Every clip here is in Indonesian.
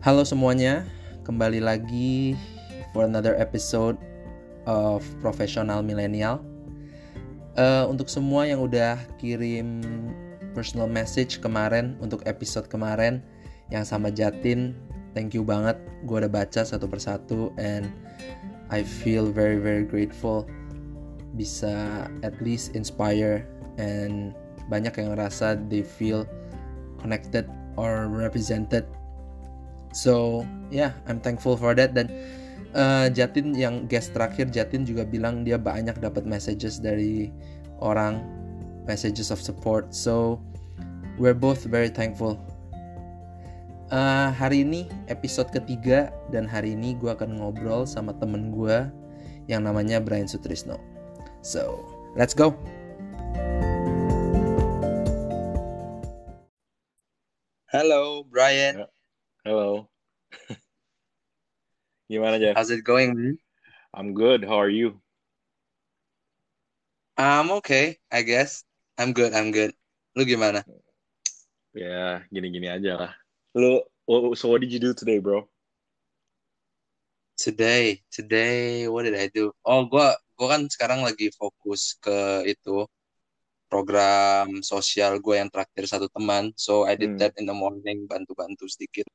Halo semuanya, kembali lagi for another episode of Professional Millennial. Uh, untuk semua yang udah kirim personal message kemarin untuk episode kemarin yang sama Jatin, thank you banget. Gue udah baca satu persatu and I feel very very grateful bisa at least inspire and banyak yang ngerasa they feel connected or represented so yeah I'm thankful for that. Dan uh, Jatin yang guest terakhir Jatin juga bilang dia banyak dapat messages dari orang messages of support. So we're both very thankful. Uh, hari ini episode ketiga dan hari ini gue akan ngobrol sama temen gue yang namanya Brian Sutrisno. So let's go. Halo Brian Hello. Gimana aja? how's it going man? I'm good. How are you? I'm okay I guess I'm good I'm good lu gimana Ya, gini-gini aja lah. Lu, oh, so what did you do today, bro? Today, today, what did I do? Oh, gua, gua kan sekarang lagi fokus ke itu program sosial gue yang traktir satu teman. So I did Hmm. that in the morning, bantu-bantu sedikit.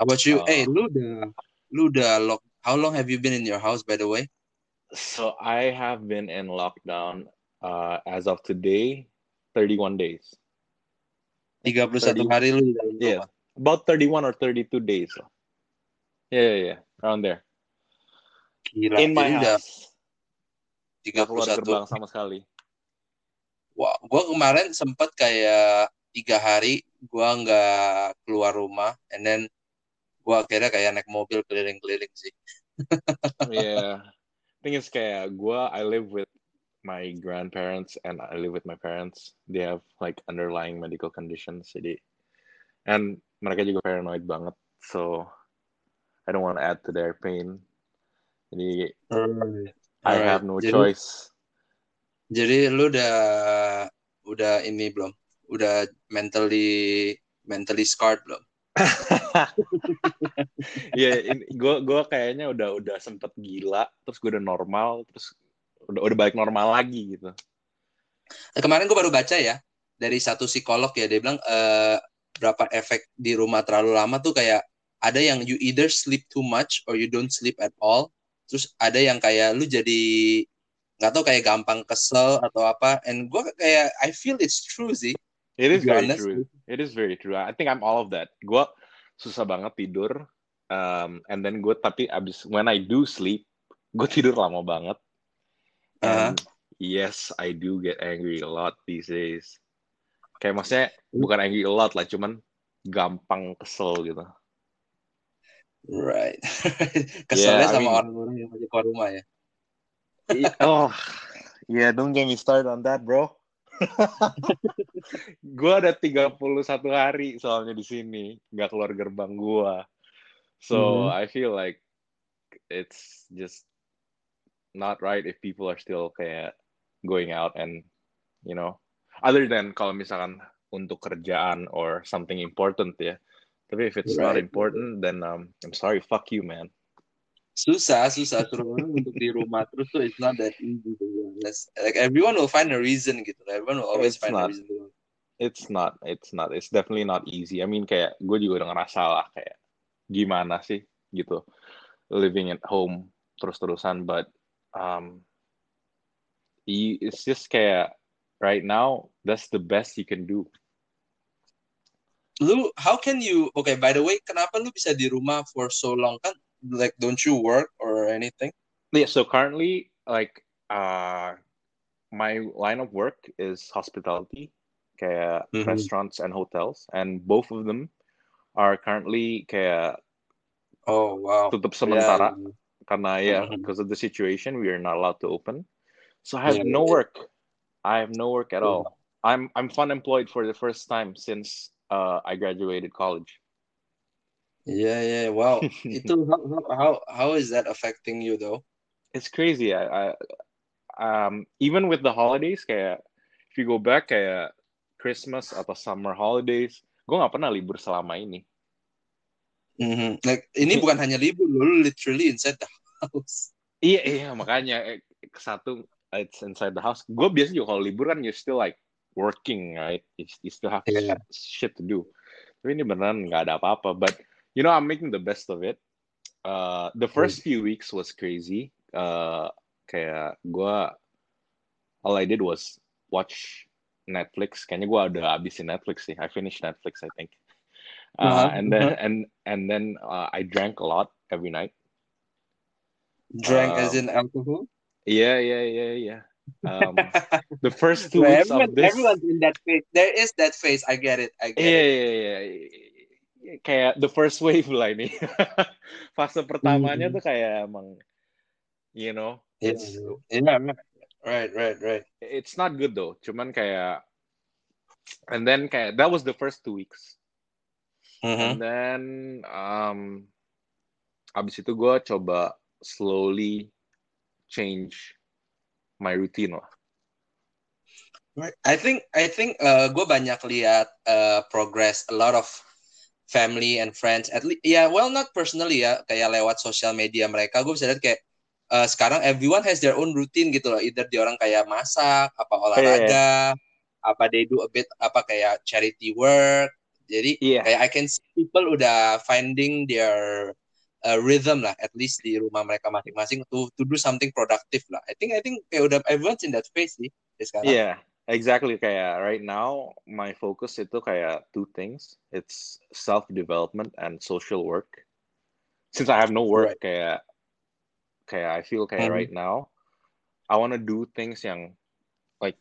How about you? Oh. Eh, lu udah, lu udah lock. How long have you been in your house, by the way? So I have been in lockdown uh, as of today, 31 days. 31 30. hari lu di dalam Yeah, rumah. about 31 or 32 days. Yeah, yeah, yeah, around there. Gila. In my jadi udah house. Gak keluar 31. gerbang sama sekali. Wah, gue kemarin sempat kayak tiga hari gue nggak keluar rumah, and then gue akhirnya kayak naik mobil keliling-keliling sih. yeah. Thing is kayak gue, I live with my grandparents and I live with my parents. They have like underlying medical conditions. Jadi, and mereka juga paranoid banget. So, I don't want to add to their pain. Jadi, I Alright. have no jadi, choice. Jadi lu udah udah ini belum? Udah mentally mentally scarred belum? Iya, gue gue kayaknya udah udah sempet gila, terus gue udah normal, terus udah udah balik normal lagi gitu. Eh, Kemarin gue baru baca ya dari satu psikolog ya dia bilang eh, berapa efek di rumah terlalu lama tuh kayak ada yang you either sleep too much or you don't sleep at all. Terus ada yang kayak lu jadi nggak tahu kayak gampang kesel atau apa. And gue kayak I feel it's true sih. It is very honest. true. It is very true. I think I'm all of that. Gue susah banget tidur. Um, and then gue tapi abis when I do sleep, gue tidur lama banget. Uh-huh. And yes, I do get angry a lot these days. Kayak maksudnya bukan angry a lot lah, cuman gampang kesel gitu. Right. Keselnya Yeah, I sama mean- orang-orang yang masih keluar rumah ya. Oh, yeah, don't get me started on that, bro. gue ada 31 hari soalnya di sini nggak keluar gerbang gue. So Mhm. I feel like it's just not right if people are still kayak going out and you know other than kalau misalkan untuk kerjaan or something important ya. Tapi if it's not Right. important then um, I'm sorry, fuck you man. Susah susah suruh orang untuk di rumah terus tuh it's not that easy to be honest like everyone will find a reason gitu everyone will always It's find not. a reason to It's not, it's not, it's definitely not easy. I mean kayak gue juga udah ngerasa lah kayak gimana sih gitu living at home terus-terusan, but um, it's just kayak right now that's the best you can do. lu how can you okay by the way kenapa lu bisa di rumah for so long kan like don't you work or anything Yeah, so currently like uh, my line of work is hospitality, kayak Mhm. restaurants and hotels, and both of them are currently kayak oh wow tutup sementara. Yeah. karena ya Mhm. because of the situation we are not allowed to open so i have Yeah, no work i have no work at all i'm i'm fun employed for the first time since uh, i graduated college yeah yeah wow itu how, how- how is that affecting you though it's crazy I, I um even with the holidays kayak if you go back kayak Christmas atau summer holidays gue nggak pernah libur selama ini Mhm. Like ini bukan hanya libur, lu literally inside the house. Iya iya makanya eh, satu it's inside the house. Gue biasanya juga kalau libur kan you still like working right, you, you still have Yeah. shit to do. Tapi ini beneran nggak ada apa-apa. But you know I'm making the best of it. Uh, the first few weeks was crazy. Uh, kayak gue all I did was watch Netflix. Kayaknya gue udah abisin Netflix sih. I finished Netflix I think. Uh, Uh-huh, and then uh-huh. and and then uh, I drank a lot every night. Drank as Um, in alcohol. Yeah, yeah, yeah, yeah. Um, the first two weeks everyone, of this, everyone's in that phase. There is that phase. I get it. I get yeah, it. yeah, yeah, yeah. Kayak the first wave lah ini. Fase pertamanya Mhm. tuh kayak emang, you know, it's yeah, right, right, right. it's not good though. Cuman kayak, and then kayak that was the first two weeks. Mhm. And then um, abis itu gue coba slowly change my routine lah. I think I think uh, gue banyak lihat uh, progress a lot of family and friends at least ya well not personally ya kayak lewat sosial media mereka. Gue bisa lihat kayak uh, sekarang everyone has their own routine gitu loh. Either dia orang kayak masak apa olahraga apa they do a bit apa kayak charity work. Jadi Iya. kayak I can see people udah finding their uh, rhythm lah at least di rumah mereka masing-masing to to do something productive lah. I think I think kayak udah everyone's in that phase sih sekarang. Yeah, exactly. Kayak right now, my focus itu kayak two things. It's self development and social work. Since I have no work, kayak kayak I feel kayak Mhm. right now, I want to do things yang like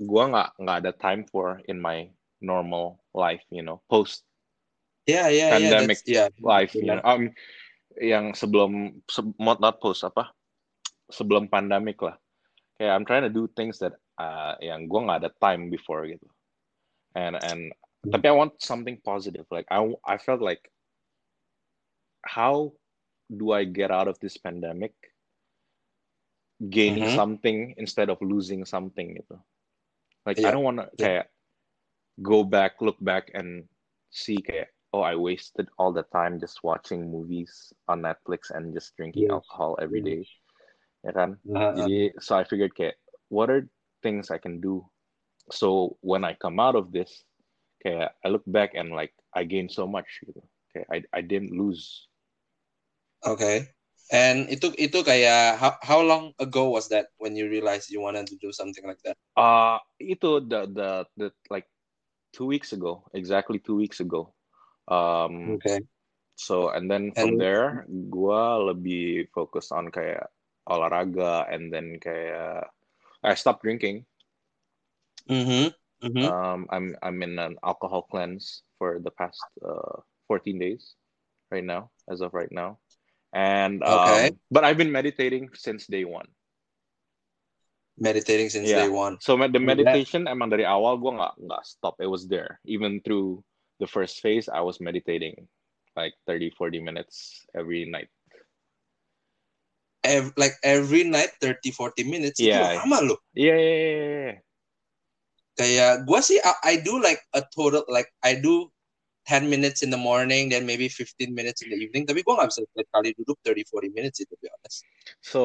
gua nggak nggak ada time for in my normal life, you know, post Yeah, yeah, Pandemic yeah. Yeah. life, you know. Um, yang sebelum se- not not post apa? Sebelum pandemic lah. Kayak I'm trying to do things that uh, yang gue nggak ada time before gitu. And and tapi I want something positive. Like I I felt like how do I get out of this pandemic gaining Mhm. something instead of losing something gitu. Like I don't want to Yeah. kayak go back, look back and see kayak oh I wasted all the time just watching movies on Netflix and just drinking Yeah. alcohol every Yeah. day. Ya kan? Uh-uh. Jadi so I figured kayak what are things I can do so when I come out of this okay, I look back and like I gained so much gitu. Kayak I I didn't lose. Okay. And it itu itu kayak how, how long ago was that when you realized you wanted to do something like that? Uh itu the the the like two weeks ago, exactly two weeks ago. Um Okay. so and then from And- there gua lebih fokus on kayak olahraga and then kayak I stopped drinking. Mm-hmm. Mm-hmm. Um, I'm I'm in an alcohol cleanse for the past uh, 14 days right now, as of right now, and um, Okay. but I've been meditating since day one. Meditating since Yeah. day one. So the meditation emang dari awal gue nggak nggak stop. It was there even through the first phase. I was meditating like 30, 40 minutes every night. Ev- like every night 30 40 minutes Yeah. itu lama loh. Yeah, yeah, yeah, yeah, yeah. Kayak gua sih I, I do like a total like I do 10 minutes in the morning then maybe 15 minutes in the evening tapi gua nggak bisa setiap kali duduk 30 40 minutes itu to be honest. So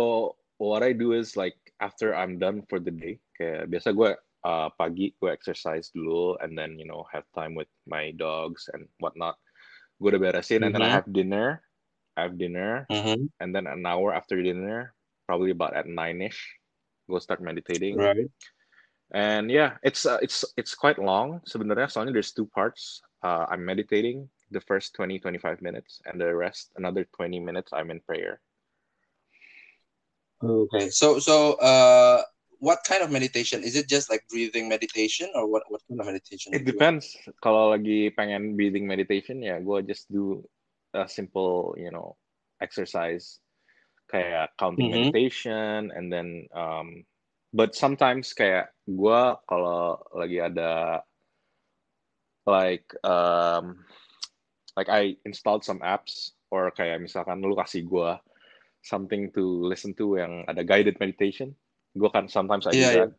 what I do is like after I'm done for the day, kayak biasa gue uh, pagi gue exercise dulu, and then you know have time with my dogs and whatnot. Gue udah beresin, and then I Mhm. have dinner. I have dinner, Mhm. and then an hour after dinner, probably about at nine ish, go start meditating. Right. And yeah, it's uh, it's it's quite long. Sebenarnya soalnya there's two parts. Uh, I'm meditating the first 20 25 minutes, and the rest another 20 minutes I'm in prayer. Okay. So so uh what kind of meditation? Is it just like breathing meditation or what what kind of meditation? It depends. Kalau lagi pengen breathing meditation ya, gue just do a simple, you know, exercise kayak counting Mhm. meditation, and then, um, but sometimes kayak gue kalau lagi ada like, um, like I installed some apps or kayak misalkan lu kasih gue something to listen to yang ada guided meditation, gue kan sometimes I do Yeah, yeah. that.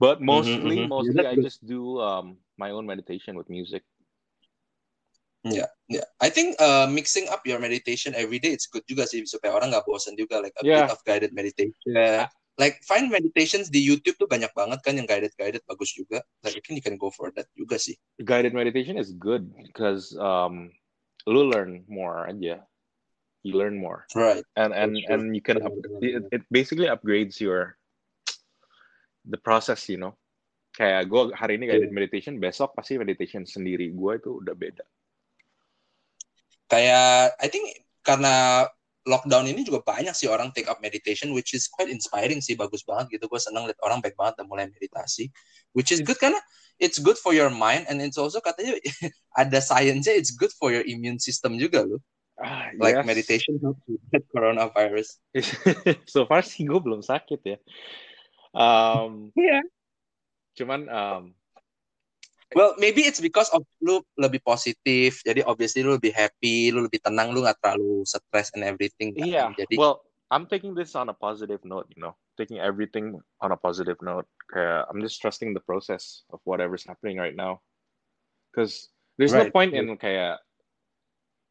But mostly, mhm. Yeah, mostly that's I just do um my own meditation with music. Ya, yeah, yeah. I think uh, mixing up your meditation every day it's good juga sih supaya orang nggak bosan juga like a Yeah. bit of guided meditation. Like find meditations di YouTube tuh banyak banget kan yang guided guided bagus juga. Like I think you can go for that juga sih. Guided meditation is good because um, lu learn more aja. You learn more, Right. and and and you can up, it, it basically upgrades your the process, you know. Kayak gue hari ini guided meditation, besok pasti meditation sendiri. Gue itu udah beda. Kayak I think karena lockdown ini juga banyak sih orang take up meditation which is quite inspiring sih bagus banget gitu gue seneng liat orang baik banget udah mulai meditasi which is good karena it's good for your mind and it's also katanya ada science-nya it's good for your immune system juga loh Ah, like yes. meditation helps with coronavirus so far sih gue belum sakit ya. Um, Iya. Cuman um, well maybe it's because of lu lebih positif jadi obviously lu lebih happy lu lebih tenang lu nggak terlalu stress and everything kan. yeah. jadi Well, I'm taking this on a positive note, you know, taking everything on a positive note. I'm just trusting the process of whatever's happening right now. Because there's no point in kayak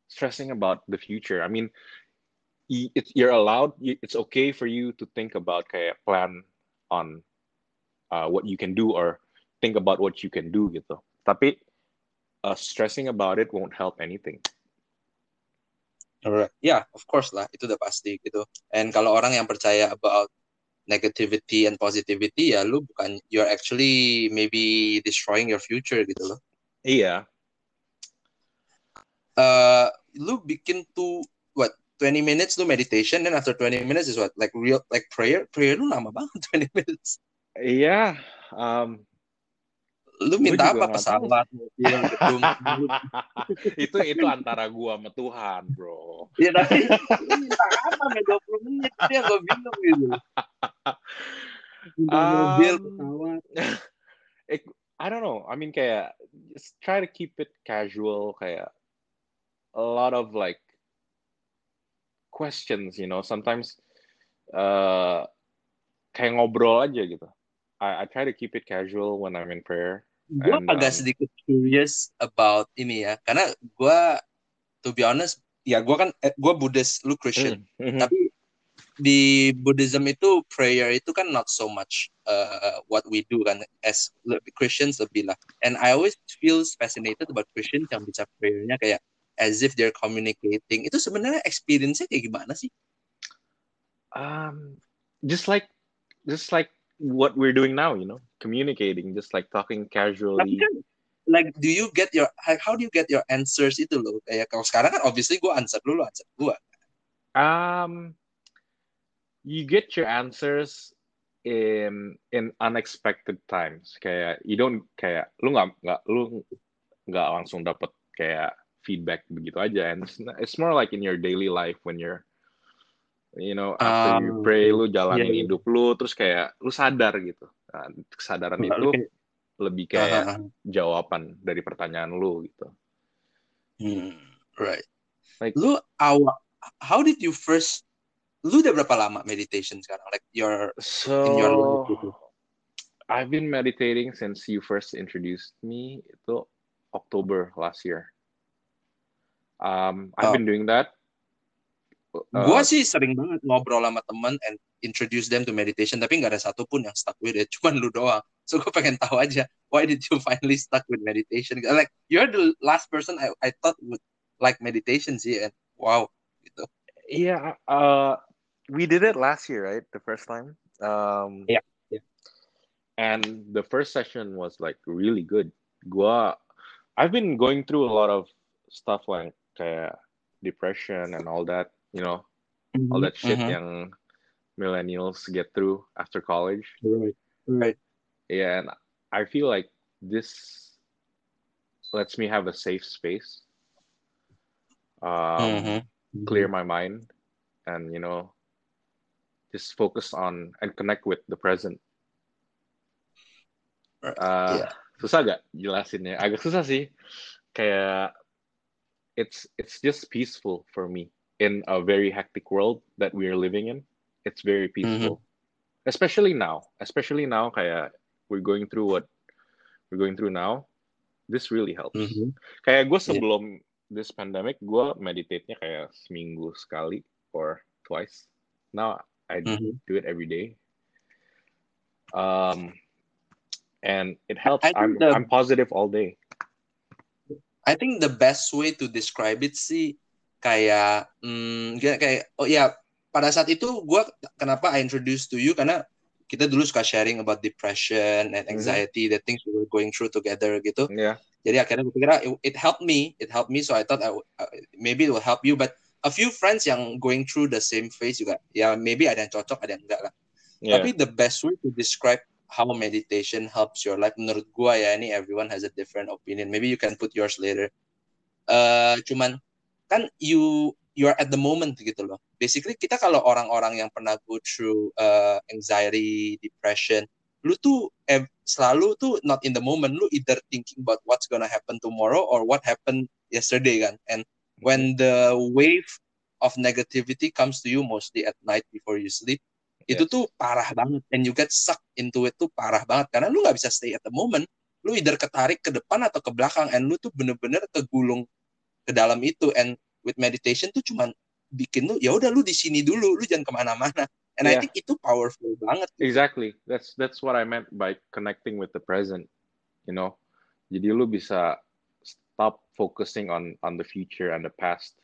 stressing about the future. I mean, it's you're allowed. It's okay for you to think about kayak plan on uh, what you can do or think about what you can do gitu. Tapi uh, stressing about it won't help anything. Alright. Ya, of course lah, itu udah pasti gitu. And kalau orang yang percaya about negativity and positivity, ya lu bukan, you're actually maybe destroying your future gitu loh. Iya. Uh, lu bikin tuh, what, 20 minutes lu meditation, then after 20 minutes is what, like real, like prayer, prayer lu lama banget 20 minutes. Iya. Um, Lu Gua minta apa? Pesawat, mobil, gedung. itu itu antara gua sama Tuhan, bro. Ya tapi minta apa sampai 20 menit? Itu yang gue bingung gitu. Minta mobil, Um, pesawat. It, I don't know. I mean, kayak just try to keep it casual. Kayak a lot of like questions, you know. Sometimes uh, kayak ngobrol aja gitu. I, I try to keep it casual when I'm in prayer. Gue agak um, sedikit curious about ini ya karena gue to be honest ya gue kan eh, gue Buddhist lu Christian. Mhm. tapi di Buddhism itu prayer itu kan not so much uh, what we do kan as Christians lebih lah. And I always feel fascinated about Christians yang bisa prayernya kayak as if they're communicating. Itu sebenarnya experience-nya kayak gimana sih? Um, just like just like what we're doing now, you know, communicating, just like talking casually. like do you get your how how do you get your answers itu loh kayak kalau sekarang kan obviously gue answer dulu answer gue Um, you get your answers in in unexpected times. Kayak you don't kayak lu nggak nggak lu nggak langsung dapat kayak feedback begitu aja. And it's, it's more like in your daily life when you're you know after you Ah, pray lu jalanin Iya, iya. hidup lu terus kayak lu sadar gitu. Nah, kesadaran itu kayak- lebih kayak ah, ah. jawaban dari pertanyaan lu gitu. Hmm, right. Like- lu awal, how did you first, lu udah berapa lama meditation sekarang? Like your, In your life So gitu. I've been meditating since you first introduced me itu October last year. Um, I've Oh. been doing that. Uh, gua sih sering banget ngobrol sama temen and introduce them to meditation, tapi nggak ada satupun yang stuck with it, cuman lu doang. So gue pengen tahu aja, why did you finally stuck with meditation? Like you're the last person I, I thought would like meditation sih, and wow, gitu. yeah, uh, we did it last year, right? The first time. Um, Yeah, yeah. And the first session was like really good. Gua, I've been going through a lot of stuff like kayak depression and all that, you know, all that shit yang millennials get through after college. Right, right. Yeah, and I feel like this lets me have a safe space. Um, Mhm. clear my mind and you know just focus on and connect with the present. Uh, yeah. Susah gak jelasinnya? Agak susah sih. Kayak it's it's just peaceful for me in a very hectic world that we are living in. It's very peaceful, especially now. Especially now, kayak we're going through what we're going through now. This really helps. Mhm. Kayak gue sebelum this pandemic gue meditate-nya kayak seminggu sekali or twice. Now I do, Mhm. do it every day. Um, and it helps. I'm the- I'm positive all day. I think the best way to describe it sih kayak hmm, kayak oh ya pada saat itu gue kenapa I introduce to you karena kita dulu suka sharing about depression and Mhm. anxiety the things we were going through together gitu Yeah. jadi akhirnya gue pikir it, it helped me it helped me so I thought I, would- uh, maybe it will help you but a few friends yang going through the same phase juga ya maybe ada yang cocok ada yang enggak lah Yeah. tapi the best way to describe how meditation helps your life menurut gua ya ini everyone has a different opinion. Maybe you can put yours later. Eh cuman kan you you are at the moment gitu loh. Basically kita kalau orang-orang yang pernah go through uh, anxiety, depression, lu tuh ev- selalu tuh not in the moment. Lu either thinking about what's gonna happen tomorrow or what happened yesterday kan. And when the wave of negativity comes to you mostly at night before you sleep, itu Yes. tuh parah banget and you get sucked into it tuh parah banget karena lu nggak bisa stay at the moment lu either ketarik ke depan atau ke belakang and lu tuh bener-bener kegulung ke dalam itu and with meditation tuh cuman bikin lu ya udah lu di sini dulu lu jangan ke mana-mana and I Yeah. think itu powerful banget Exactly. That's that's what I meant by connecting with the present. You know, jadi lu bisa stop focusing on on the future and the past,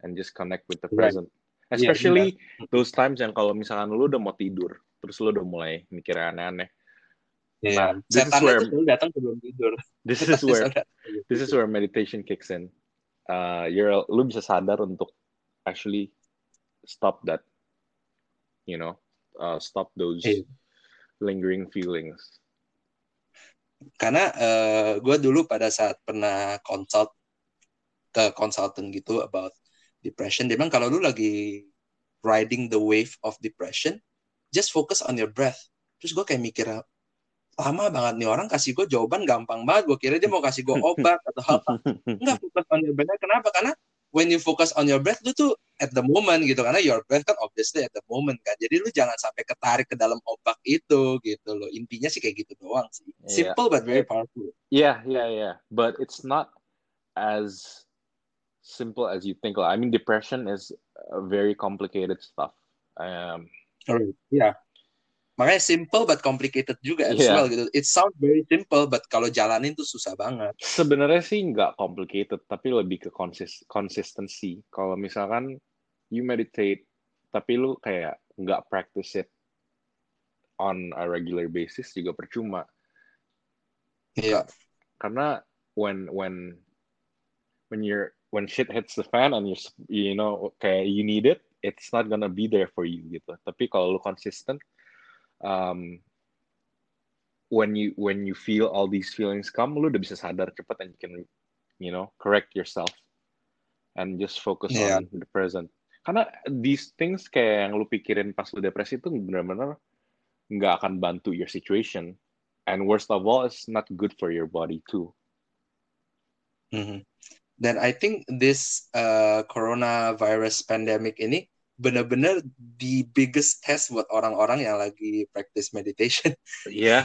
and just connect with the Right. present. Especially those times yang kalau misalkan lu udah mau tidur, terus lu udah mulai mikir aneh-aneh. Iya. Nah, this is setan where- itu selalu datang sebelum tidur This is where this is where meditation kicks in. Uh, you're lu bisa sadar untuk actually stop that, you know, uh, stop those Iya. lingering feelings. karena eh gue dulu pada saat pernah consult ke consultant gitu about depression dia bilang kalau lu lagi riding the wave of depression just focus on your breath terus gue kayak mikir lama banget nih orang kasih gue jawaban gampang banget gue kira dia mau kasih gue obat atau apa enggak focus on your breath kenapa karena when you focus on your breath lu tuh at the moment gitu karena your breath kan obviously at the moment kan jadi lu jangan sampai ketarik ke dalam ombak itu gitu loh intinya sih kayak gitu doang sih Iya. simple but very powerful Yeah, yeah, yeah. But it's not as simple as you think. I mean, depression is a very complicated stuff. Um, Alright, yeah. Makanya simple but complicated juga as Yeah. well gitu. It sounds very simple but kalau jalanin tuh susah banget. sebenarnya sih nggak complicated, tapi lebih ke konsis consistency. Kalau misalkan you meditate, tapi lu kayak nggak practice it on a regular basis juga percuma. Iya. Karena when when when you're when shit hits the fan and you you know kayak you need it, it's not gonna be there for you gitu. Tapi kalau lu consistent, um, when you when you feel all these feelings come, lu udah bisa sadar cepet and you can you know correct yourself and just focus Yeah. on the present. Karena these things kayak yang lu pikirin pas lu depresi itu benar-benar nggak akan bantu your situation. And worst of all, it's not good for your body too. Mhm. Dan I think this uh, coronavirus pandemic ini benar-benar the biggest test buat orang-orang yang lagi practice meditation. Yeah.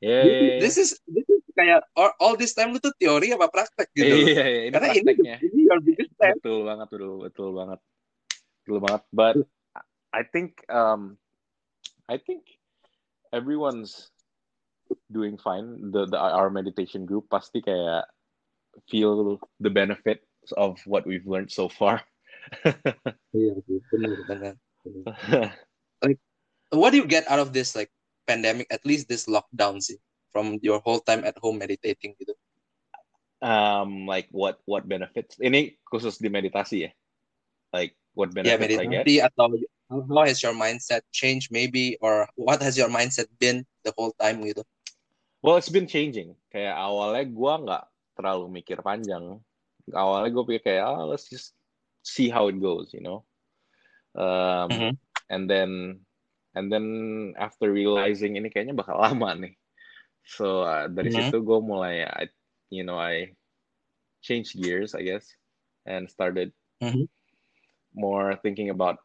Yeah, This yeah, is- this is this is kayak all, all this time lu tuh teori apa praktek gitu. Iya, iya, iya, ini Karena ini ini your biggest test. Betul banget, betul, betul banget. Betul banget. But I think um I think everyone's doing fine. The the our meditation group pasti kayak feel the benefits of what we've learned so far. Iya, benar benar. benar. what do you get out of this like pandemic at least this lockdown sih from your whole time at home meditating gitu um like what what benefits? Ini khusus di meditasi ya? Like what benefits I get? meditasi atau how has your mindset changed maybe or what has your mindset been the whole time gitu Well, it's been changing. Kayak awalnya gue nggak terlalu mikir panjang. Awalnya gue pikir kayak, ah, let's just see how it goes, you know. Um, Mhm. And then, and then after realizing ini kayaknya bakal lama nih. So uh, dari Mhm. situ gue mulai, I, you know, I changed gears, I guess, and started Mhm. more thinking about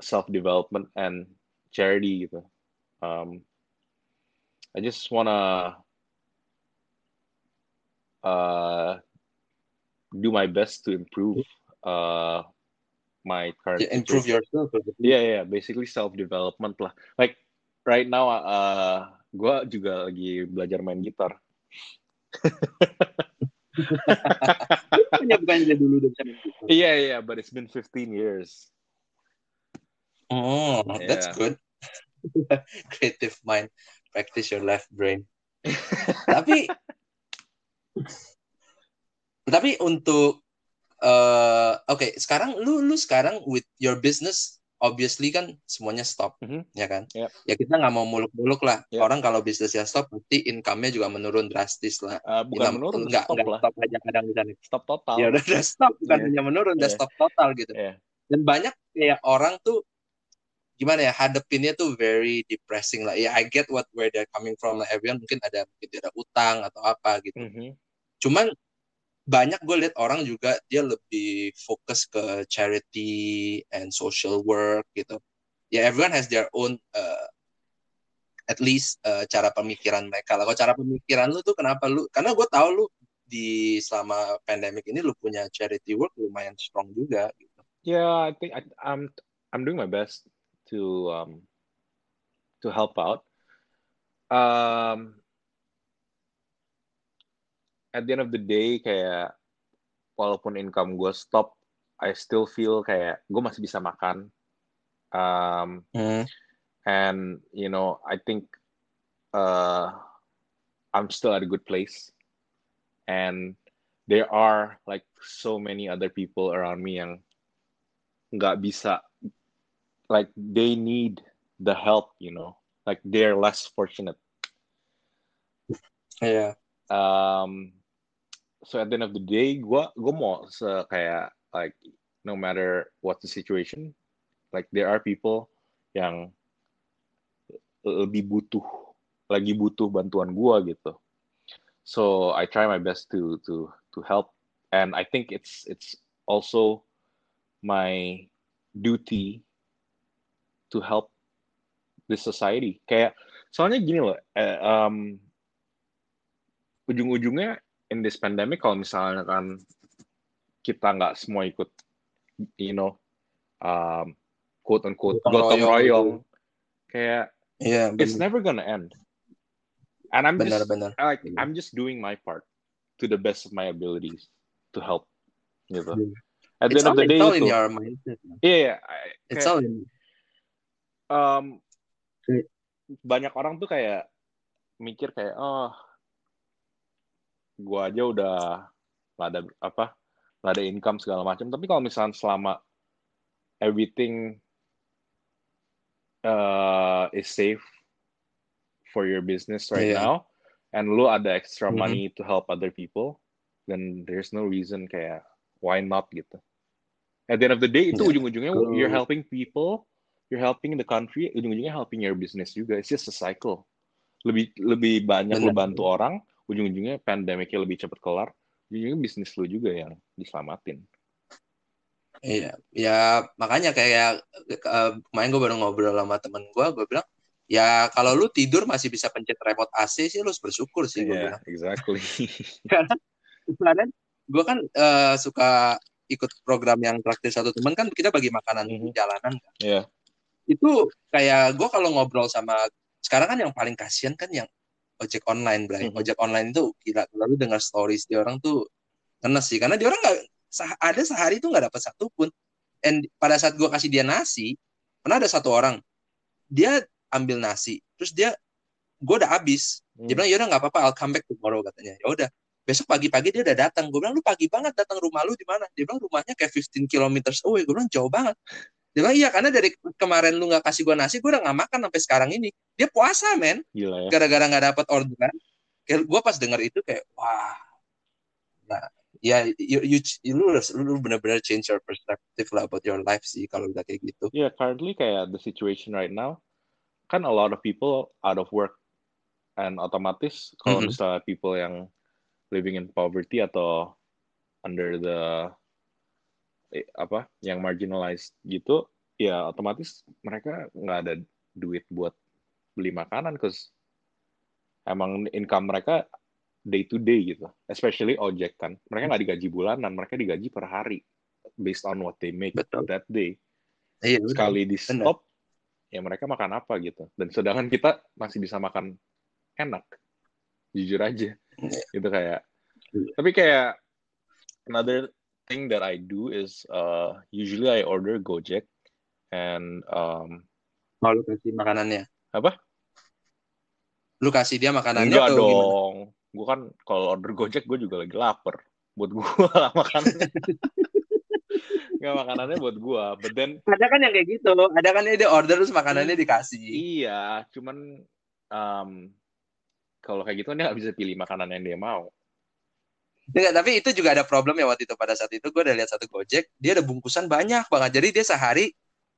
self development and charity gitu. Um, I just wanna uh, do my best to improve uh my current Yeah, improve situation. yourself. yeah yeah basically self development lah like right now uh gue juga lagi belajar main gitar dari dulu udah bisa main gitar. yeah yeah but it's been 15 years Oh, that's Yeah. good. Creative mind, practice your left brain. tapi tapi untuk eh oke sekarang lu lu sekarang with your business obviously kan semuanya stop Mhm. ya kan Yep. ya kita nggak mau muluk-muluk lah Yep. orang kalau bisnisnya stop pasti income-nya juga menurun drastis lah Uh, bukan Nggak- menurun nggak stop nggak lah stop aja kadang misalnya stop total ya udah, udah stop bukan Iya. hanya menurun udah Iya. stop total gitu Iya. dan banyak kayak orang tuh gimana ya hadepinnya tuh very depressing lah ya I get what where they're coming from lah everyone mungkin ada mungkin ada utang atau apa gitu Mhm. cuman banyak gue lihat orang juga dia lebih fokus ke charity and social work gitu. Ya everyone has their own uh, at least uh, cara pemikiran mereka kalau cara pemikiran lu tuh kenapa lu? Karena gue tahu lu di selama pandemic ini lu punya charity work lumayan strong juga gitu. Yeah, I think I, I'm I'm doing my best to um to help out. Um, at the end of the day, kayak walaupun income gue stop, I still feel kayak gue masih bisa makan. Um, and you know, I think uh, I'm still at a good place. And there are like so many other people around me yang nggak bisa like they need the help you know like they're less fortunate Iya. um so at the end of the day gua gua mau se kayak like no matter what the situation like there are people yang lebih butuh lagi butuh bantuan gua gitu. So I try my best to to to help. And I think it's it's also my duty to help this society. Kayak soalnya gini loh eh, um, ujung-ujungnya in this pandemic kalau misalnya kan kita nggak semua ikut you know um, quote unquote Gotong royong kayak Iya, it's never gonna end and I'm just benar. like Iya. I'm just doing my part to the best of my abilities to help gitu Iya. at the It's end of all, the day it's all in itu your mindset. iya yeah, I- It's kayak, all in um, Oke. banyak orang tuh kayak mikir kayak oh gua aja udah nggak ada apa nggak ada income segala macam tapi kalau misalnya selama everything uh, is safe for your business right Iya. now and lu ada extra Mhm. money to help other people then there's no reason kayak why not gitu at the end of the day itu Iya. ujung-ujungnya Betul. you're helping people you're helping the country ujung-ujungnya helping your business juga it's just a cycle lebih lebih banyak lu bantu orang ujung-ujungnya pandemicnya lebih cepat kelar ujung-ujungnya bisnis lu juga yang diselamatin Iya, ya makanya kayak eh, kemarin gue baru ngobrol sama temen gue, gue bilang ya kalau lu tidur masih bisa pencet remote AC sih lu harus bersyukur sih gue yeah bilang. exactly Karena kemarin gue kan eh, suka ikut program yang traktir satu teman kan kita bagi makanan di Mhm. jalanan. kan. Iya. Itu kayak gue kalau ngobrol sama sekarang kan yang paling kasihan kan yang ojek online, Bray. Mhm. Ojek online itu gila. Kalau lu dengar stories dia orang tuh ngenes sih karena dia orang nggak ada sehari tuh nggak dapat satu pun. And pada saat gue kasih dia nasi, pernah ada satu orang dia ambil nasi, terus dia gue udah habis. Dia Hmm. bilang yaudah nggak apa-apa, I'll come back tomorrow katanya. Ya udah. Besok pagi-pagi dia udah datang. Gue bilang lu pagi banget datang rumah lu di mana? Dia bilang rumahnya kayak 15 kilometers away. Gue bilang jauh banget. Dia bilang iya karena dari kemarin lu nggak kasih gue nasi, gue udah nggak makan sampai sekarang ini. Dia puasa men, gila ya gara-gara nggak dapat orderan. Kayak gue pas denger itu kayak wah. Nah, ya you, you, you, lu, lu bener-bener change your perspective lah about your life sih kalau udah kayak gitu. yeah currently kayak the situation right now kan a lot of people out of work and otomatis kalau Mhm. misalnya people yang living in poverty atau under the apa yang marginalized gitu ya otomatis mereka nggak ada duit buat beli makanan cause emang income mereka day to day gitu. Especially ojek kan. Mereka nggak digaji bulanan, mereka digaji per hari based on what they make Betul. that day. Iya. Sekali di stop, ya mereka makan apa gitu. Dan sedangkan kita masih bisa makan enak. Jujur aja. Gitu kayak. Iya. Tapi kayak another thing that I do is uh, usually I order Gojek and um, Oh, lu kasih makanannya. Apa? Lu kasih dia makanannya enggak atau gimana? dong. Gue kan kalau order Gojek gue juga lagi lapar. Buat gue makanannya. Enggak makanannya buat gue. But then Ada kan yang kayak gitu. Ada kan dia order terus makanannya dikasih. iya, cuman um, kalau kayak gitu dia nggak bisa pilih makanan yang dia mau. Enggak, tapi itu juga ada problem ya waktu itu pada saat itu gue udah lihat satu Gojek, dia ada bungkusan banyak banget. Jadi dia sehari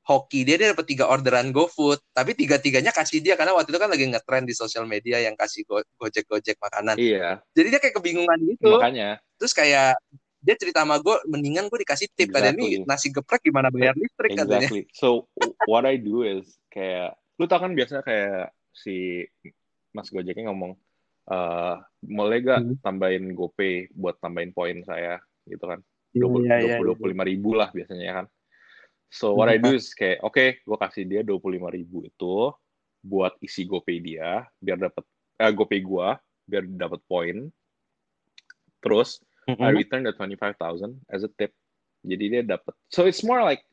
hoki dia dia dapat tiga orderan GoFood, tapi tiga-tiganya kasih dia karena waktu itu kan lagi ngetrend di sosial media yang kasih go- Gojek-Gojek makanan. Iya, Jadi dia kayak kebingungan gitu. makanya. Terus kayak dia cerita sama gue, mendingan gue dikasih tip katanya ini Exactly. nasi geprek gimana bayar listrik katanya. Exactly. So what I do is kayak lu tau kan biasa kayak si Mas Gojeknya ngomong eh boleh gak Hmm. tambahin GoPay buat tambahin poin saya gitu kan. Iya, iya, iya, dua puluh lima ribu lah biasanya kan. So what I do is kayak oke gue kasih dia dua puluh lima ribu itu buat isi GoPay dia biar dapat eh, GoPay gua biar dapat poin. Terus Mm-mm. I return the 25,000 as a tip. Jadi dia dapat. So it's more like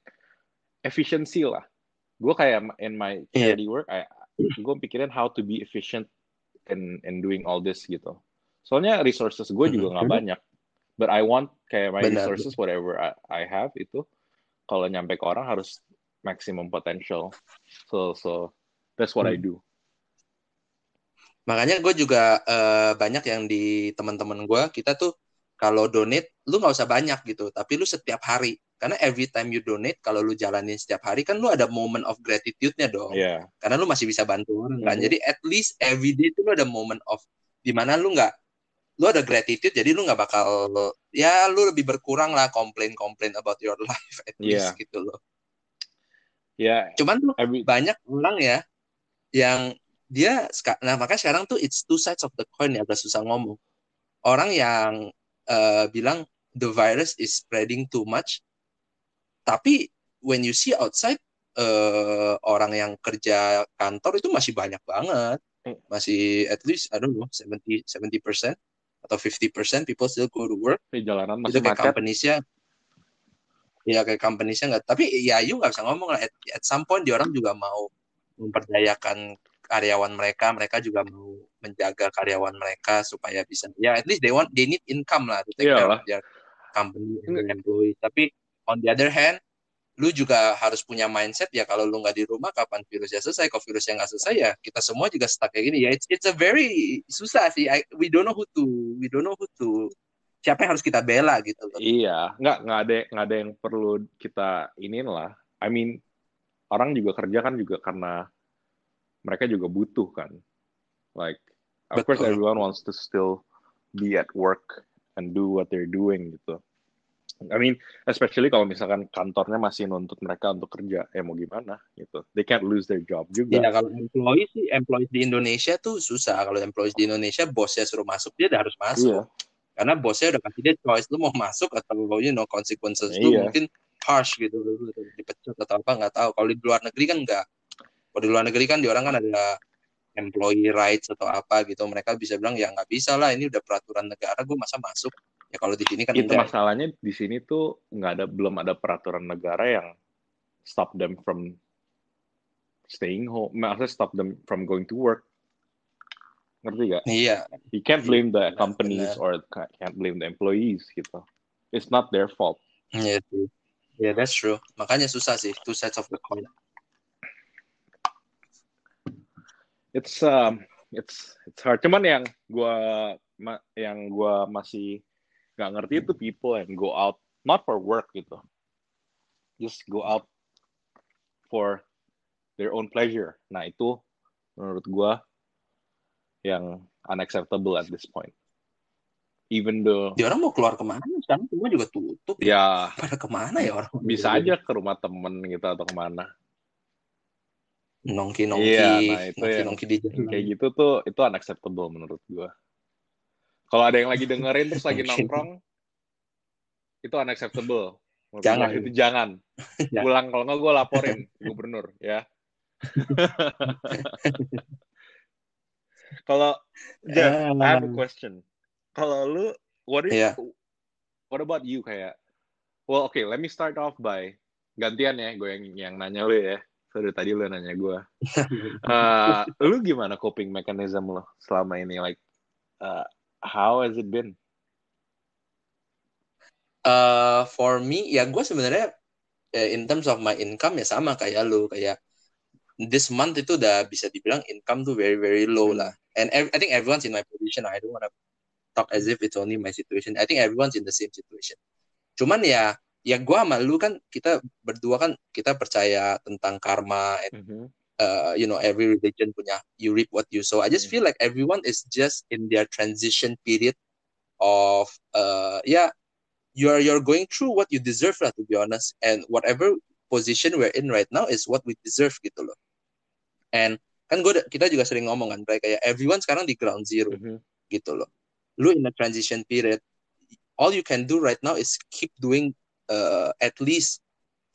efficiency lah. Gue kayak in my charity work, I, gue pikirin how to be efficient in in doing all this gitu. Soalnya resources gue juga nggak Mhm. banyak. But I want kayak my Benar. resources whatever I, I have itu kalau nyampe ke orang harus maximum potential. So so that's what I Hmm. do. Makanya gue juga eh, banyak yang di teman-teman gue, kita tuh kalau donate, lu nggak usah banyak gitu, tapi lu setiap hari. Karena every time you donate, kalau lu jalanin setiap hari, kan lu ada moment of gratitude-nya dong. Yeah. Karena lu masih bisa bantu orang kan. Mhm. Jadi at least every day itu lu ada moment of di mana lu nggak, lu ada gratitude, jadi lu nggak bakal, ya lu lebih berkurang lah komplain-komplain about your life at least Yeah. gitu loh. Yeah. Cuman tuh Every banyak orang ya yang dia nah makanya sekarang tuh it's two sides of the coin ya agak susah ngomong orang yang eh, bilang the virus is spreading too much tapi when you see outside eh, orang yang kerja kantor itu masih banyak banget. Hmm. masih at least I don't know 70 70% atau 50% people still go to work. Di jalanan itu masih kayak macet. companies-nya. Ya kayak companies-nya nggak tapi ya you nggak bisa ngomong lah. At, at some point di orang juga mau memperdayakan karyawan mereka. Mereka juga mau menjaga karyawan mereka supaya bisa ya at least they want they need income lah to take care Iyalah. of their company and their employees. Tapi on the other hand lu juga harus punya mindset ya kalau lu nggak di rumah kapan virusnya selesai kalau virusnya nggak selesai ya kita semua juga stuck kayak gini ya it's it's a very susah sih I, we don't know who to we don't know who to siapa yang harus kita bela gitu loh. Iya, nggak nggak ada nggak ada yang perlu kita iniin lah. I mean, orang juga kerja kan juga karena mereka juga butuh kan. Like, of course Betul. everyone wants to still be at work and do what they're doing gitu. I mean, especially kalau misalkan kantornya masih nuntut mereka untuk kerja, ya mau gimana gitu. They can't lose their job juga. Ya kalau employee sih, employee di Indonesia tuh susah. Kalau employee di Indonesia bosnya suruh masuk dia udah harus masuk. Iya. Karena bosnya udah kasih dia choice lu mau masuk atau you know consequences lu Iya. mungkin harsh gitu lu dipecat atau apa nggak tahu. Kalau di luar negeri kan enggak. Kalau di luar negeri kan di orang kan ada employee rights atau apa gitu. Mereka bisa bilang ya nggak bisa lah ini udah peraturan negara gue masa masuk. Ya kalau di sini kan itu enggak. masalahnya di sini tuh nggak ada belum ada peraturan negara yang stop them from staying home maksudnya stop them from going to work ngerti gak? Iya, You can't blame the Benar, companies or ca- can't blame the employees gitu. It's not their fault. iya sih. Ya that's true. Makanya susah sih two sides of the coin. It's um it's it's hard. Cuman yang gua ma- yang gua masih nggak ngerti itu people and go out not for work gitu. Just go out for their own pleasure. Nah, itu menurut gua yang unacceptable at this point. Even though Di orang mau keluar ke mana? Sekarang semua juga tutup. ya Pada ke mana ya orang? bisa aja ke rumah temen gitu atau ke mana. Nongki nongki, Iya, nah itu nongki nongki di Yang jalan. kayak gitu tuh itu unacceptable menurut gua. Kalau ada yang lagi dengerin terus lagi nongkrong, itu unacceptable. Menurut Jangan. itu jangan. Jangan. Pulang kalau nggak gue laporin gubernur ya. kalau Jeff, I have a question. Kalau lu, what is, Iya. what about you kayak? Well, okay, let me start off by gantian ya, gue yang yang nanya lu ya. So, dari tadi lu nanya gue. Uh, lu gimana coping mechanism lo selama ini? Like, uh, how has it been? Uh, for me, ya gue sebenarnya eh, in terms of my income ya sama kayak lu kayak this month itu udah bisa dibilang income tuh very very low Hmm. lah. And ev- I think everyone's in my position. I don't wanna talk as if it's only my situation. I think everyone's in the same situation. Cuman ya ya gue sama lu kan kita berdua kan kita percaya tentang karma and Mhm. Uh, you know every religion punya you reap what you sow. I just Hmm. feel like everyone is just in their transition period of uh yeah you're you're going through what you deserve lah to be honest and whatever position we're in right now is what we deserve gitu loh. And kan gue kita juga sering ngomong kan kayak everyone sekarang di ground zero Mhm. gitu loh. Lu in a transition period, all you can do right now is keep doing uh, at least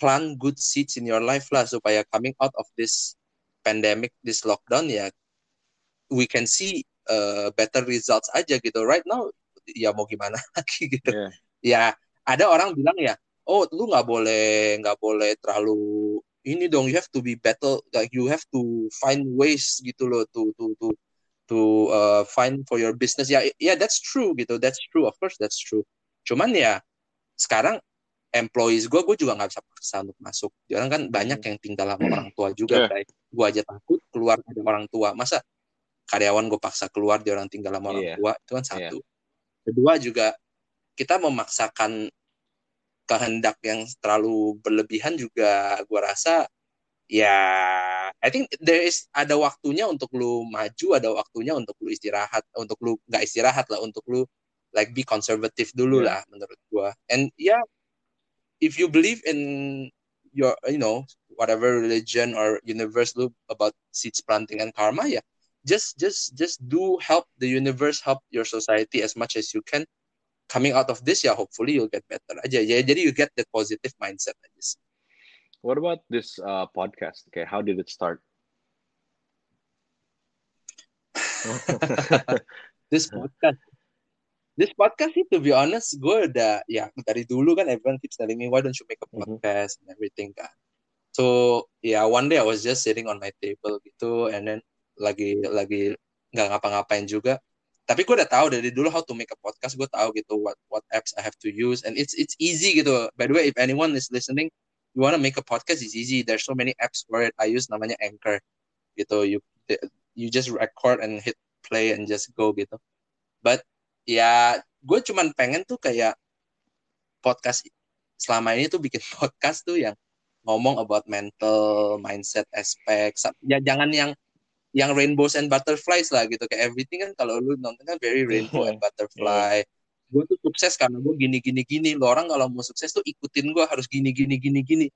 plant good seeds in your life lah supaya coming out of this pandemic, this lockdown ya we can see uh, better results aja gitu. Right now ya mau gimana lagi gitu. Yeah. Ya ada orang bilang ya, oh lu nggak boleh nggak boleh terlalu ini dong. You have to be better, like you have to find ways gitu loh to to to to uh, find for your business. Ya, ya that's true gitu. That's true. Of course that's true. Cuman ya sekarang employees gue, gue juga nggak bisa paksa untuk masuk. Orang kan banyak yang tinggal sama orang tua juga, Yeah. Bray. Gue aja takut keluar ada orang tua. Masa karyawan gue paksa keluar, dia orang tinggal sama orang Iya. tua, itu kan satu. Kedua juga kita memaksakan kehendak yang terlalu berlebihan juga gue rasa ya I think there is ada waktunya untuk lu maju ada waktunya untuk lu istirahat untuk lu nggak istirahat lah untuk lu like be konservatif dulu Yeah. lah menurut gue and yeah if you believe in your you know whatever religion or universe lu about seeds planting and karma ya just just just do help the universe help your society as much as you can coming out of this ya hopefully you'll get better aja yeah jadi you get that positive mindset aja sih. What about this uh, podcast? Okay, how did it start? this podcast this podcast sih to be honest gue udah ya dari dulu kan everyone keeps telling me why don't you make a Mhm. podcast and everything kan so ya one day I was just sitting on my table gitu and then lagi lagi nggak ngapa-ngapain juga. Tapi gue udah tahu dari dulu how to make a podcast gue tahu gitu what what apps I have to use and it's it's easy gitu. By the way if anyone is listening you wanna make a podcast it's easy. There's so many apps for it I use namanya Anchor gitu. You you just record and hit play and just go gitu. But ya gue cuman pengen tuh kayak podcast selama ini tuh bikin podcast tuh yang ngomong about mental mindset aspek ya jangan yang yang rainbows and butterflies lah gitu. Kayak everything kan kalau lu nonton kan very rainbow and butterfly. Gue tuh sukses karena gue gini gini gini lo orang kalau mau sukses tuh ikutin gue harus gini gini gini gini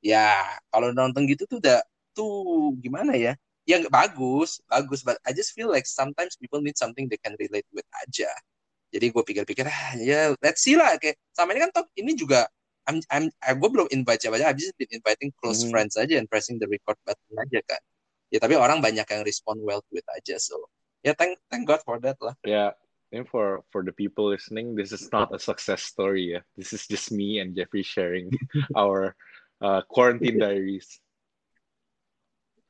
ya kalau nonton gitu tuh udah tuh gimana ya? Ya bagus bagus. But I just feel like sometimes people need something they can relate with aja. Jadi gue pikir-pikir ah ya let's see lah. Kayak sama ini kan toh ini juga I'm I'm gue belum invite siapa aja I've just been inviting close Mhm. friends aja and pressing the record button aja kan ya tapi orang banyak yang respond well to it aja so ya thank thank God for that lah yeah, and for for the people listening, this is not a success story. Yeah, this is just me and Jeffrey sharing our uh, quarantine diaries.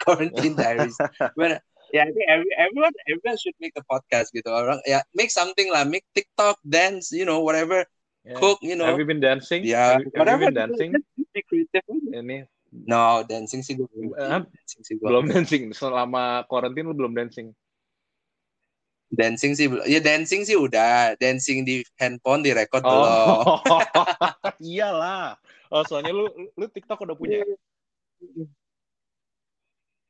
quarantine diaries But, ya I think every, everyone everyone should make a podcast gitu orang ya make something lah make TikTok dance you know whatever Yeah. cook you know. Have you been dancing? ya have, you- have you been dancing? be creative Ini. No dancing sih gue belum. Eh, dancing sih gue belum dancing. Selama quarantine lu belum dancing. dancing sih belum ya dancing sih udah. Dancing di handphone direkod belum Oh, iyalah. Oh, soalnya lu lu TikTok udah punya.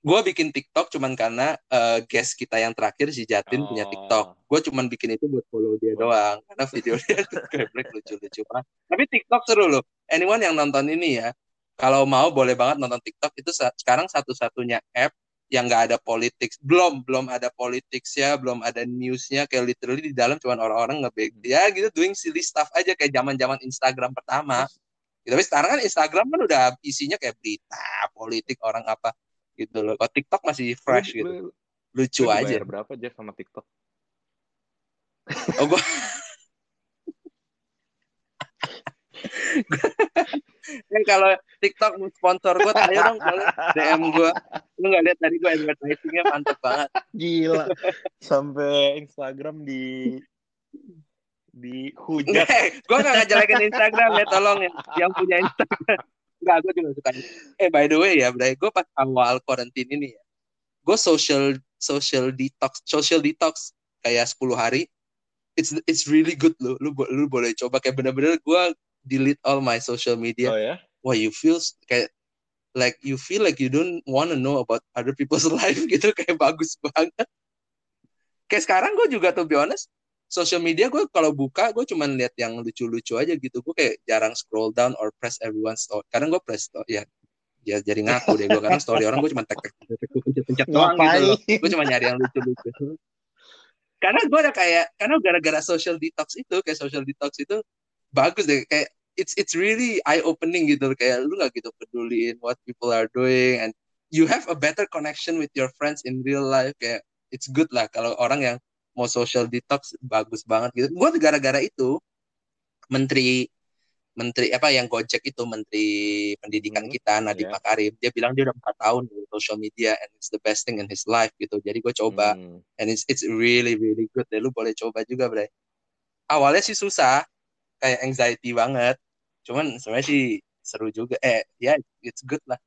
Gue bikin TikTok cuman karena eh, guest kita yang terakhir si Jatin punya Oh. TikTok. Gue cuman bikin itu buat follow dia doang karena video dia geblek lucu-lucu banget. Tapi TikTok seru loh. Anyone yang nonton ini ya, kalau mau boleh banget nonton TikTok itu sa- sekarang satu-satunya app yang nggak ada politik belum belum ada politik ya belum ada newsnya kayak literally di dalam cuman orang-orang ngebek ya gitu doing silly stuff aja kayak zaman zaman Instagram pertama gitu. tapi sekarang kan Instagram kan udah isinya kayak berita politik orang apa gitu loh kalau TikTok masih fresh Lu- gitu lu- lucu lu aja berapa aja sama TikTok? oh gua Eh, kalau TikTok mau sponsor gue, ayo dong boleh DM gue. Lu nggak lihat tadi gue advertisingnya mantep banget. Gila. Sampai Instagram di di hujat. Enggak, gue nggak ngejelekin Instagram ya, tolong ya. Yang punya Instagram. Enggak, gue juga suka. Eh, by the way ya, Bray, gue pas awal quarantine ini ya, gue social social detox, social detox kayak 10 hari. It's it's really good loh. Lu bo- lu boleh coba kayak bener-bener gue delete all my social media. Oh ya? wah you feel kayak like you feel like you don't wanna know about other people's life gitu kayak bagus banget kayak sekarang gue juga tuh be honest social media gue kalau buka gue cuman lihat yang lucu-lucu aja gitu. Gue kayak jarang scroll down or press everyone's story. Kadang gue press story ya ya jadi ngaku deh gue kadang story orang gue cuma tek tek tek tek pencet pencet doang gitu loh. Gue cuma nyari yang lucu-lucu. Karena gue udah kayak karena gara-gara social detox itu kayak social detox itu bagus deh. Kayak it's it's really eye opening gitu kayak lu nggak gitu peduliin what people are doing and you have a better connection with your friends in real life. Kayak it's good lah kalau orang yang mau social detox bagus banget gitu. Gue gara-gara itu menteri menteri apa yang Gojek itu menteri pendidikan Hmm, kita Nadiem iya. Makarim dia bilang dia udah empat tahun di social media and it's the best thing in his life gitu. Jadi gue coba Hmm. and it's it's really really good deh. Lu boleh coba juga bre. Awalnya sih susah kayak anxiety banget. Cuman sebenarnya sih seru juga. Eh ya it's good lah.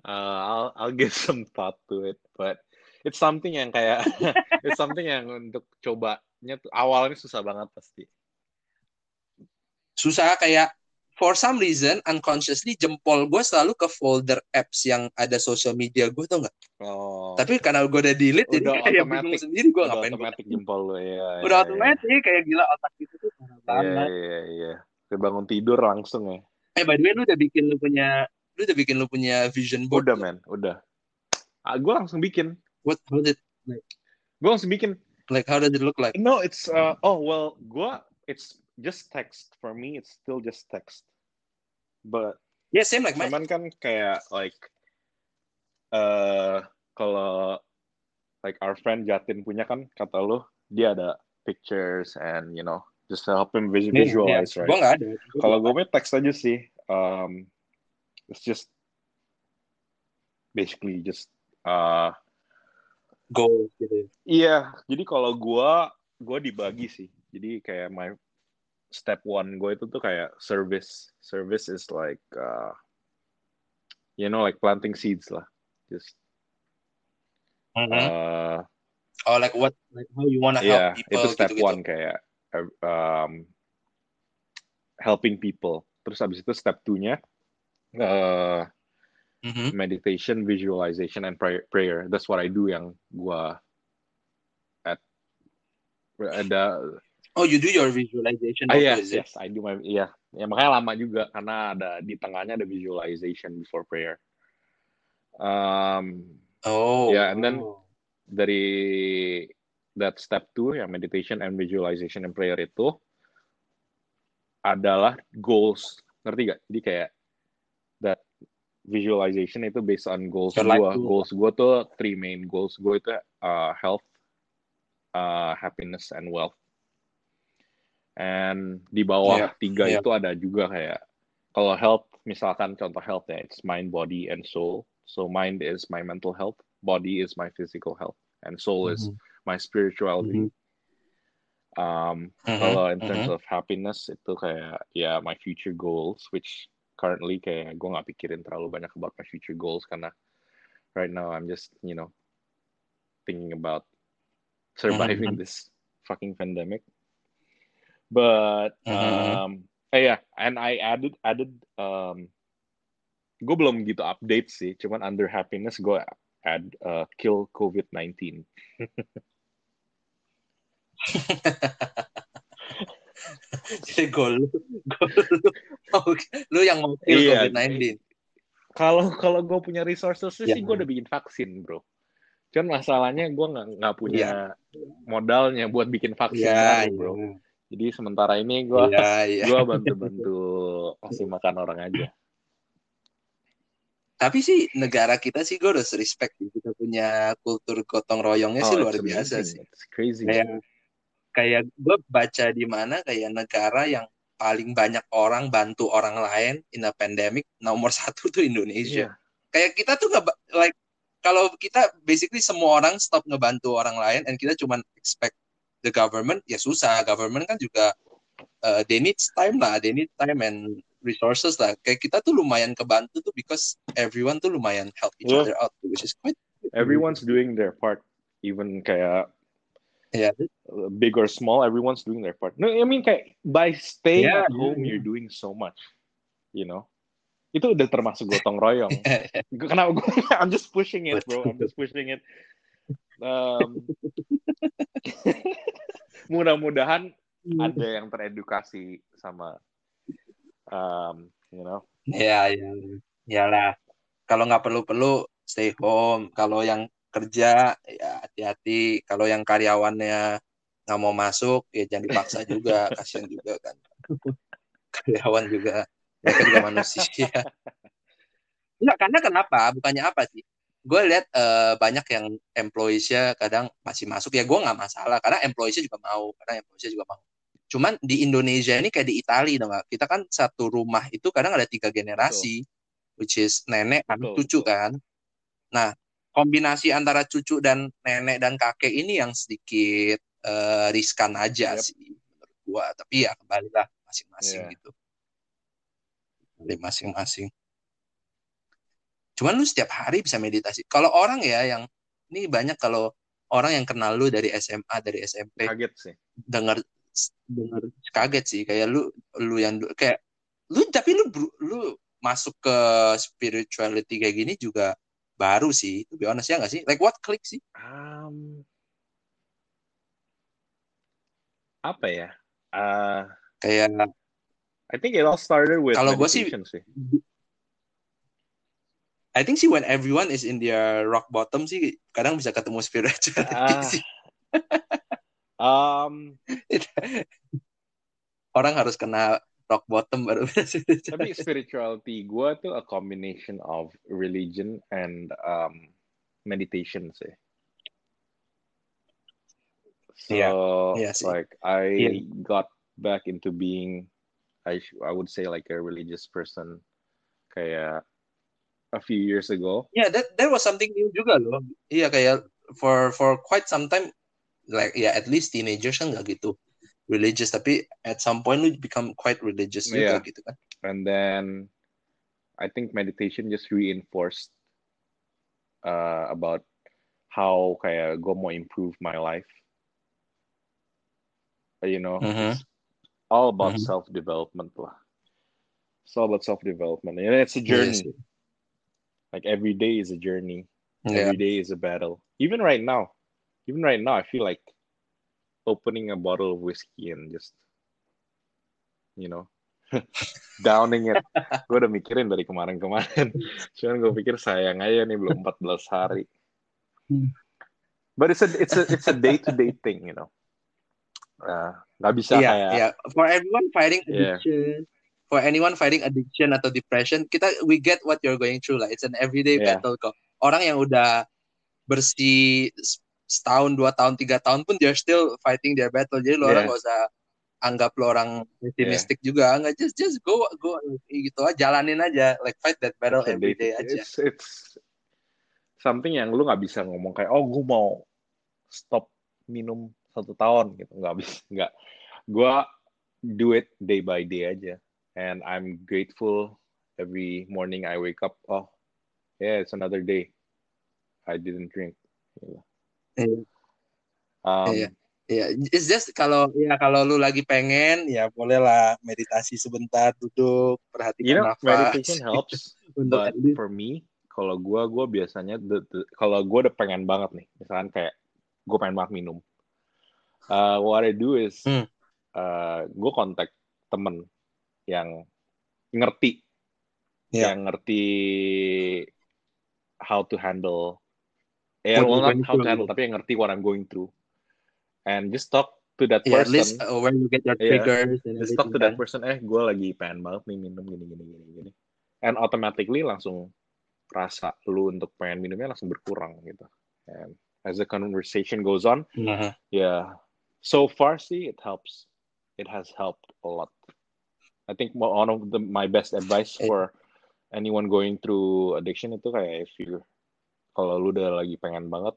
Uh, I'll I'll give some thought to it, but it's something yang kayak it's something yang untuk cobanya tuh awalnya susah banget pasti. susah kayak for some reason unconsciously jempol gue selalu ke folder apps yang ada social media gue tuh nggak Oh. tapi karena gue udah delete jadi Udah kayak automatic. bingung sendiri gue ngapain otomatis jempol lo ya. udah otomatis kayak gila otak itu tuh parah Iya banget iya iya. Kayak bangun tidur langsung ya. eh by the way lu udah bikin lu punya lu udah bikin lu punya vision board Udah men, udah. Ah, gue langsung bikin. What how did Gue langsung bikin. like how does it look like No, it's uh, oh well, gue it's just text for me. It's still just text. But yeah same like mine cuman kan kayak like uh, kalau like our friend Jatin punya kan kata lu dia ada pictures and you know just to help him vis- visualize gue right nggak ada kalau gue punya teks aja sih um, it's just basically just uh, goals gitu ya. iya. Jadi kalau gue gue dibagi sih. Jadi kayak my step one gue itu tuh kayak service. Service is like uh, you know like planting seeds lah. Just uh, oh like what like how you wanna yeah help people itu step gitu-gitu. one kayak uh, um, helping people. Terus abis itu step two nya uh, Mhm. meditation visualization and prayer, prayer. That's what I do yang gua at ada oh you do your visualization ah yes yes I do my iya ya makanya lama juga karena ada di tengahnya ada visualization before prayer. Um oh Yeah, and then- dari that step two yang meditation and visualization and prayer itu adalah goals. Ngerti gak? Jadi kayak visualization itu based on goals gue. goal. Goals gue tuh three main goals gue itu uh, health, uh, happiness, and wealth. And di bawah Yeah, tiga yeah. itu ada juga kayak kalau health misalkan contoh health ya it's mind, body, and soul. So mind is my mental health, body is my physical health, and soul is Mhm. my spirituality. Um, Mhm, kalau in terms mhm. of happiness itu kayak ya my future goals, which currently kayak gue nggak pikirin terlalu banyak about my future goals karena right now I'm just you know thinking about surviving this fucking pandemic. But Mhm. um, eh yeah, and I added added um, gue belum gitu update sih, cuman under happiness gue add uh, kill COVID-19. Jadi goal lu, goal lu, oh, lu yang mau kill Iya, COVID-19. Kalau kalau gue punya resources Ya. sih gue udah bikin vaksin, bro. Cuman masalahnya gue nggak nggak punya modalnya buat bikin vaksin Iya, baru, bro. Jadi sementara ini gue Iya, iya. gue bantu-bantu kasih makan orang aja. Tapi sih negara kita sih gue harus respect sih. Kita punya kultur gotong royongnya sih Oh, luar it's biasa sih. It's crazy. Kayak kayak gue baca di mana kayak negara yang paling banyak orang bantu orang lain in a pandemic nomor satu tuh Indonesia. Iya. Kayak kita tuh nggak like kalau kita basically semua orang stop ngebantu orang lain and kita cuman expect the government ya susah. Government kan juga uh, they need time lah, they need time and resources lah. Kayak kita tuh lumayan kebantu tuh because everyone tuh lumayan help each Yeah. other out, which is quite Everyone's doing their part. Even kayak yeah. big or small, everyone's doing their part. No, I mean kayak by staying Yeah, at home, yeah, you're doing so much. You know, itu udah termasuk gotong royong. Kenapa gue? I'm just pushing it, bro. I'm just pushing it. Um, mudah-mudahan ada yang teredukasi sama, um, you know, Ya, ya, iyalah. Kalau nggak perlu-perlu stay home. Kalau yang kerja ya hati-hati. Kalau yang karyawannya nggak mau masuk ya jangan dipaksa juga. Kasian juga kan. Karyawan juga mereka juga manusia. Enggak, karena kenapa? Bukannya apa sih? Gue lihat eh, banyak yang employees-nya kadang masih masuk ya gue nggak masalah karena employees-nya juga mau, karena employees-nya juga mau. Cuman di Indonesia ini kayak di Italia dong? Kita kan satu rumah itu kadang ada tiga generasi, which is nenek, anak, Betul, cucu betul. kan. Nah, kombinasi antara cucu dan nenek dan kakek ini yang sedikit eh, riskan aja Yep. sih menurut gua. Tapi ya kembalilah masing-masing Yeah. gitu. Kembali masing-masing. Cuman lu setiap hari bisa meditasi. Kalau orang ya yang ini banyak kalau orang yang kenal lu dari SMA, dari SMP, kaget sih. denger denger kaget sih kayak lu lu yang kayak lu tapi lu lu masuk ke spirituality kayak gini juga baru sih to be honest ya nggak sih like what click sih Um, apa ya? Uh, kayak I think it all started with Kalau gua sih- sih. I think sih when everyone is in their rock bottom sih kadang bisa ketemu spirituality Ah. sih Um, orang harus kena rock bottom baru tapi spirituality. gue tuh a combination of religion and um, meditation sih. So Iya, iya sih. like I Iya. got back into being I I would say like a religious person kayak a few years ago. Yeah, that that was something new juga loh. Iya kayak for for quite some time like ya at least teenagers kan nggak gitu religious tapi at some point lu become quite religious juga Iya. gitu kan. and then I think meditation just reinforced uh, about how kayak gue mau improve my life. You know, Mhm. it's all about Mhm. self development lah. It's all about self development, and it's a journey. sih. like every day is a journey. Iya. Every day is a battle. Even right now, even right now, I feel like opening a bottle of whiskey and just, you know, downing it. gue udah mikirin dari kemarin-kemarin. Cuman gue pikir sayang aja nih belum 14 hari. Hmm. But it's a it's a it's a day to day thing, you know. Uh, nggak bisa Iya, kayak iya. For everyone fighting Yeah. addiction, for anyone fighting addiction atau depression, kita we get what you're going through lah. It's an everyday Yeah. battle kok. Orang yang udah bersih setahun, dua tahun, tiga tahun pun they're still fighting their battle. Jadi lo orang Yeah. gak usah anggap lo orang pesimistik juga. Nggak just just go go gitu aja, jalanin aja. Like fight that battle it's every day aja. It's it's something yang lu nggak bisa ngomong kayak oh gue mau stop minum satu tahun gitu nggak bisa nggak gue do it day by day aja and I'm grateful every morning I wake up oh yeah it's another day I didn't drink Gitu. Iya. um, Iya. Iya, it's just kalau ya kalau lu lagi pengen ya bolehlah meditasi sebentar, duduk, perhatikan you know nafas. meditation helps Untuk for me kalau gue gue biasanya the- the- kalau gue udah pengen banget nih misalkan kayak gue pengen banget minum uh, what I do is Hmm. uh, gue kontak temen yang ngerti Iya. yang ngerti how to handle yeah, well not how to handle, tapi yang ngerti what I'm going through, and just talk to that at person. least uh, where you get your Yeah. triggers and just talk to that person. Eh, gue lagi pengen banget nih minum gini gini gini gini, and automatically langsung rasa lu untuk pengen minumnya langsung berkurang gitu. And as the conversation goes on, Mhm. yeah, so far see it helps. It has helped a lot. I think one of the my best advice for anyone going through addiction itu kayak if you kalau lu udah lagi pengen banget,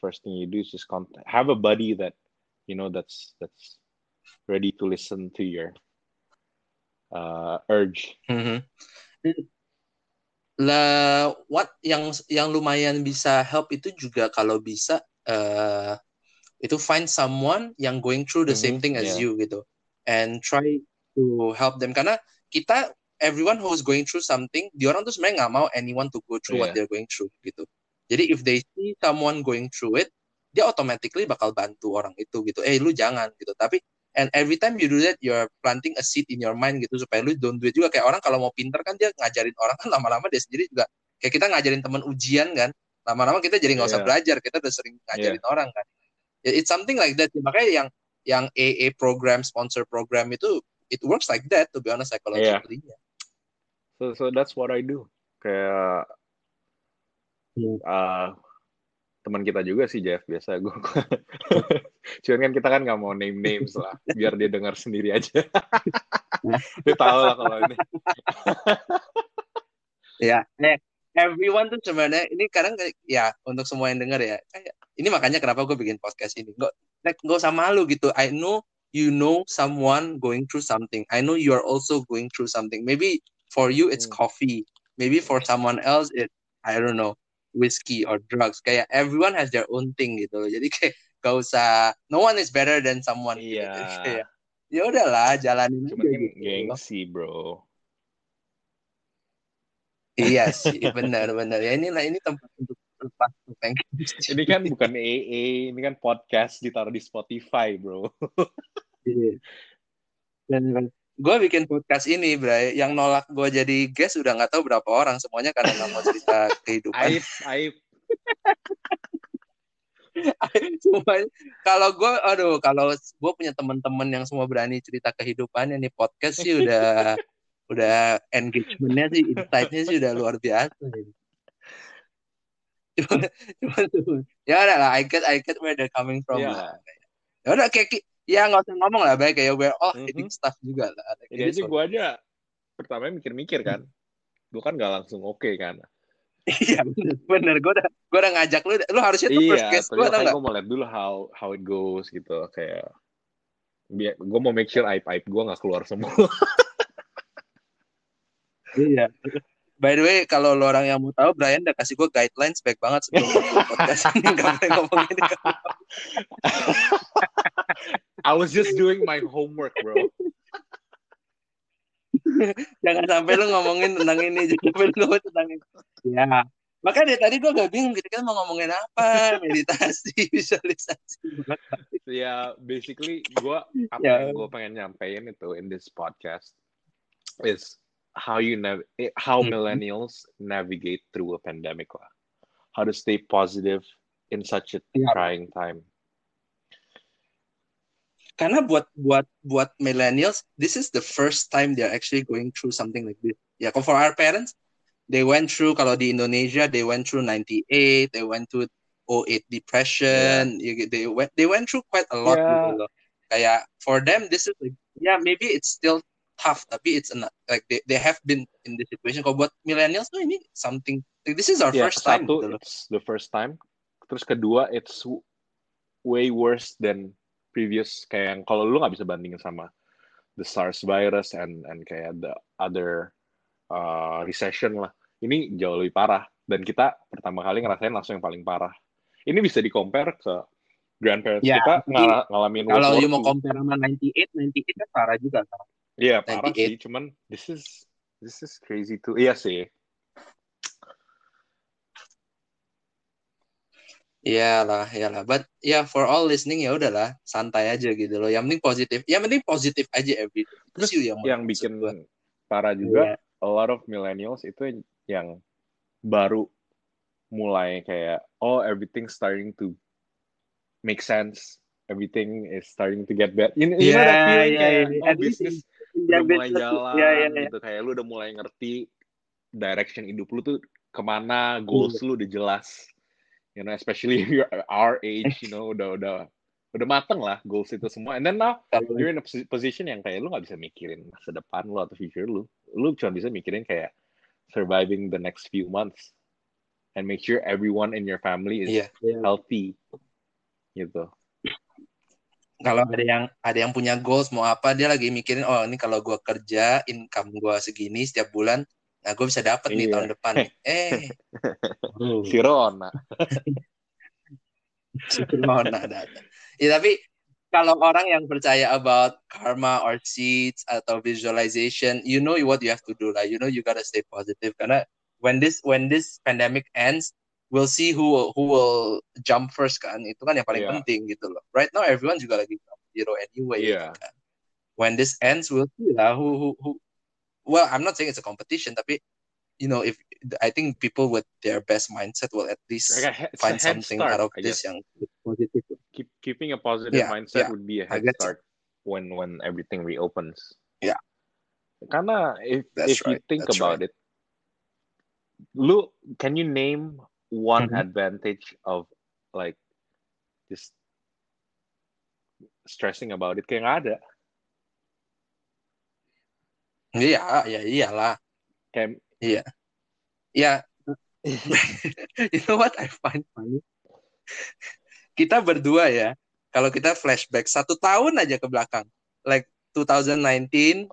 first thing you do is just contact, have a buddy that you know that's that's ready to listen to your uh, urge. Mhm. Lah, what yang yang lumayan bisa help itu juga kalau bisa eh itu find someone yang going through the same Mhm, thing as yeah. you gitu and try to help them karena kita everyone who's going through something di orang tuh sebenarnya nggak mau anyone to go through what Yeah. they're going through gitu jadi if they see someone going through it dia automatically bakal bantu orang itu gitu. Eh lu jangan gitu. Tapi and every time you do that you're planting a seed in your mind gitu supaya lu don't do it juga. Kayak orang kalau mau pinter kan dia ngajarin orang kan lama-lama dia sendiri juga. Kayak kita ngajarin teman ujian kan lama-lama kita jadi nggak usah Iya. belajar. Kita udah sering ngajarin orang kan. It's something like that. Makanya yang yang AA program sponsor program itu it works like that to be honest psychologically So so that's what I do. Kayak. Uh, teman kita juga sih Jeff biasa gue. Cuman kan kita kan nggak mau name names lah, biar dia dengar sendiri aja. dia tahu lah kalau ini. ya eh, everyone tuh sebenarnya ini kadang ya untuk semua yang denger ya kayak ini makanya kenapa gue bikin podcast ini like, nggak usah malu gitu I know you know someone going through something I know you are also going through something maybe for you it's Hmm. coffee maybe for someone else it I don't know whiskey or drugs kayak everyone has their own thing gitu loh jadi kayak gak usah no one is better than someone gitu. Iya. Kayak, ya udahlah jalanin Cuman aja gitu gengsi bro. Iya sih, benar-benar. Ya inilah ini tempat untuk lepas. Ini kan bukan AA, ini kan podcast ditaruh di Spotify bro. Iya. Dan gue bikin podcast ini, Bray, yang nolak gue jadi guest udah nggak tahu berapa orang. Semuanya karena nggak mau cerita kehidupan. Aib, aib. Cuma kalau gue, aduh, kalau gue punya teman-teman yang semua berani cerita kehidupannya nih podcast sih udah udah engagementnya sih, insight-nya sih udah luar biasa. Cuma, cuma, ya udah lah, I get, I get where they're coming from. Iya. lah. Ya udah kayak ya nggak usah ngomong lah, baik kayak we're all Mhm. hating stuff juga lah. Like, Ini it is aja what- gue aja pertama mikir-mikir kan. Gue kan gak langsung oke kan. Iya bener. Gue udah gue udah ngajak lu, lu harusnya tuh first Iya, guest tapi gue tau nggak? gue mau lihat dulu how how it goes gitu kayak biar gue mau make sure aib aib gue nggak keluar semua. Iya. By the way, kalau lo orang yang mau tahu, Brian udah kasih gue guidelines baik banget sebelum podcast ini nggak boleh ngomong ini. I was just doing my homework bro. Jangan sampai lu ngomongin tentang ini, jangan sampai lu ngomongin tentang ini. Ya. Makanya dari tadi gue gak bingung, kita kan mau ngomongin apa? Meditasi, visualisasi. ya basically gue apa Ya. yang gue pengen nyampein itu in this podcast is how you nav eh, how Mhm. millennials navigate through a pandemic lah. How to stay positive in such a Ya. trying time. Karena buat buat buat millennials, this is the first time they're actually going through something like this. Ya, kalau for our parents, they went through kalau di Indonesia, they went through 98, they went through 08 depression, get- they went they went through quite a lot Yeah. gitu loh. Kayak for them this is like yeah maybe it's still tough tapi it's an, like they, they have been in this situation. Kalau buat millennials tuh ini something like this is our Ya, first time satu gitu loh. it's the first time. Terus kedua it's way worse than previous kayak yang kalau lu nggak bisa bandingin sama the SARS virus and and kayak the other uh, recession lah. Ini jauh lebih parah dan kita pertama kali ngerasain langsung yang paling parah. Ini bisa di compare ke grandparents Ya, kita ngala- ngalamin Kalau you mau compare sama 98, 98 kan parah juga kan. Iya parah 98. sih, cuman this is this is crazy too. Iya sih. Iyalah, iyalah. But yeah, for all listening ya udahlah, santai aja gitu loh. Yang penting positif. Yang penting positif aja every day. Terus you yang, yang bikin gua. parah juga Iya. a lot of millennials itu yang baru mulai kayak oh everything starting to make sense everything is starting to get better you, you know that Yeah, feeling yeah, kayak yeah. oh bisnis Ya, udah mulai jalan ya, ya, ya. gitu kayak lu udah mulai ngerti direction hidup lu tuh ke mana goals lu udah jelas you know especially if you're our age you know udah udah udah mateng lah goals itu semua. And then now Kalau- you're in a posi- position yang kayak lu nggak bisa mikirin masa depan lu atau future lu. Lu cuma bisa mikirin kayak surviving the next few months and make sure everyone in your family is Iya. Iya. healthy gitu. Kalau ada yang ada yang punya goals mau apa dia lagi mikirin oh ini kalau gua kerja income gua segini setiap bulan nah gue bisa dapat nih Iya. tahun depan nih. eh Hmm. si Rona Corona ada. Ya tapi kalau orang yang percaya about karma or seeds atau visualization, you know what you have to do lah. You know you gotta stay positive karena when this when this pandemic ends, we'll see who will, who will jump first kan. Itu kan yang paling Yeah. penting gitu loh. Right now everyone juga lagi zero anyway. Iya. gitu kan. When this ends, we'll see lah who who who. Well, I'm not saying it's a competition, tapi you know if I think people with their best mindset will at least Like a he- it's a find something start, out of this guess. yang positif. Keep, keeping a positive Yeah, mindset yeah. would be a head guess so. start when when everything reopens. Yeah. Karena if That's if you think that's about it, lu can you name one Mhm. advantage of like just stressing about it? Kayak nggak ada. Iya, ya iyalah. Kayak Ya, you know what I find funny? Kita berdua ya, kalau kita flashback satu tahun aja ke belakang, like 2019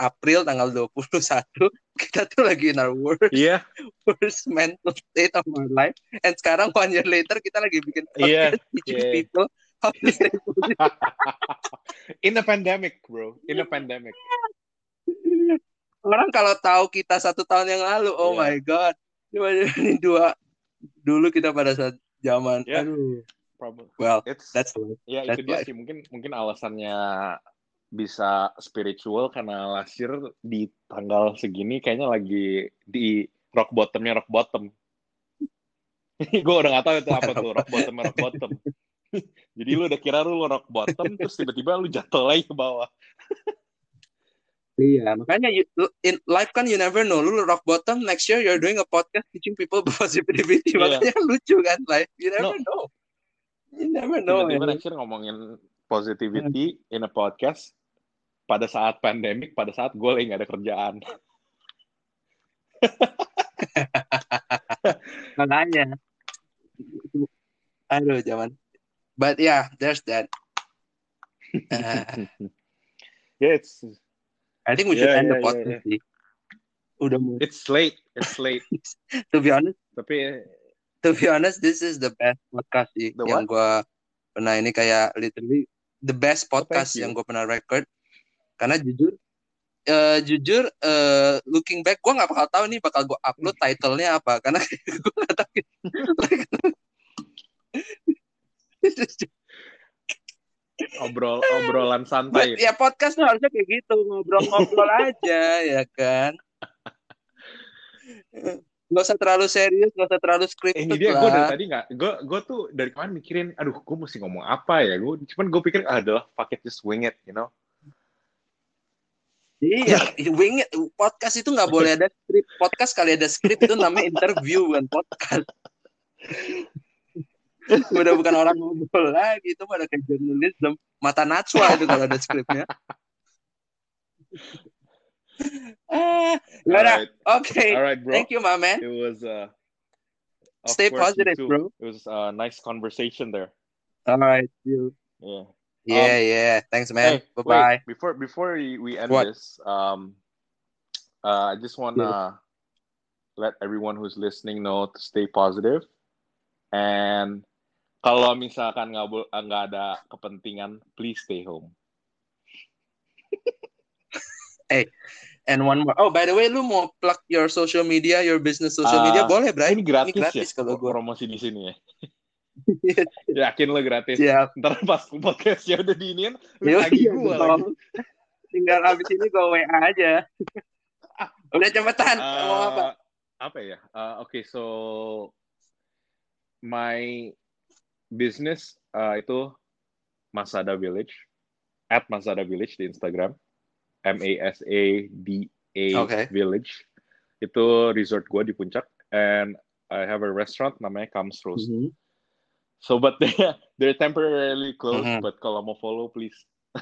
April tanggal 21, kita tuh lagi in our worst, Iya, worst mental state of our life. And sekarang one year later kita lagi bikin Iya, podcast teaching iya. people how to stay positive. in a pandemic, bro. In a pandemic. Orang kalau tahu kita satu tahun yang lalu, oh Iya. my god, Cuma ini dua dulu kita pada saat zaman, Iya. aduh, Probably. well, It's that's. Ya That's itu dia sih mungkin mungkin alasannya bisa spiritual karena last year di tanggal segini kayaknya lagi di rock bottomnya rock bottom. gue udah gak tahu itu apa tuh rock bottomnya rock bottom. Jadi lu udah kira lu rock bottom terus tiba-tiba lu jatuh lagi ke bawah. Iya, makanya you, in life kan you never know. Lu rock bottom next year you're doing a podcast teaching people positivity. Iya. Makanya lucu kan life. You never No. know. You never know. Tiba-tiba next year ngomongin positivity in a podcast pada saat pandemic, pada saat gue lagi gak ada kerjaan. Makanya. Aduh, zaman. But yeah, there's that. Uh, Yeah, it's I think we should Yeah, end the yeah, yeah, podcast sih. Udah mau. it's late, it's late. To be honest, Tapi to be honest, this is the best podcast sih The yang gua pernah ini kayak literally the best podcast yang gue pernah record. Karena jujur, eh jujur, eh looking back, gue nggak bakal tahu nih bakal gue upload title-nya apa. Karena gue nggak tahu. obrol obrolan santai. ya podcast tuh harusnya kayak gitu ngobrol-ngobrol aja ya kan. Gak usah terlalu serius, gak usah terlalu Eh, scripted ini dia gue dari tadi nggak gue gue tuh dari kemarin mikirin aduh gue mesti ngomong apa ya gue cuman gue pikir ah, adalah fuck it just wing it you know Iya, wing it. podcast itu nggak boleh ada skrip. Podcast kali ada skrip itu namanya interview bukan podcast. Udah bukan orang ngobrol lagi, itu pada kayak journalism. Mata Najwa itu kalau ada skripnya. ah, ya udah. Alright. oke. Alright, bro Thank you, my man. it was uh Stay positive, bro. it was a nice conversation there Alright, you. yeah Yeah, yeah. Thanks, man. Hey, bye wait, bye. before before we, we end What? this um uh, I just wanna let everyone who's listening know to stay positive and kalau misalkan nggak bo- nggak ada kepentingan please stay home And one more. Oh, by the way, lu mau plug your social media, your business social Ah, media, boleh, Bray? ini gratis, Ini gratis ya kalau gua. promosi di sini ya yakin lo gratis Siap. ntar pas podcastnya udah diinin lu lagi gue dong. lagi Tinggal habis ini gue WA aja. Udah cepetan. Uh, Mau apa? apa ya Uh, oke so my business uh, itu Masada Village at Masada Village di Instagram M A S A D A Okay. Village itu resort gue di puncak and I have a restaurant namanya Comes Roast Mhm. so but they they're temporarily closed Mhm. but kalau mau follow please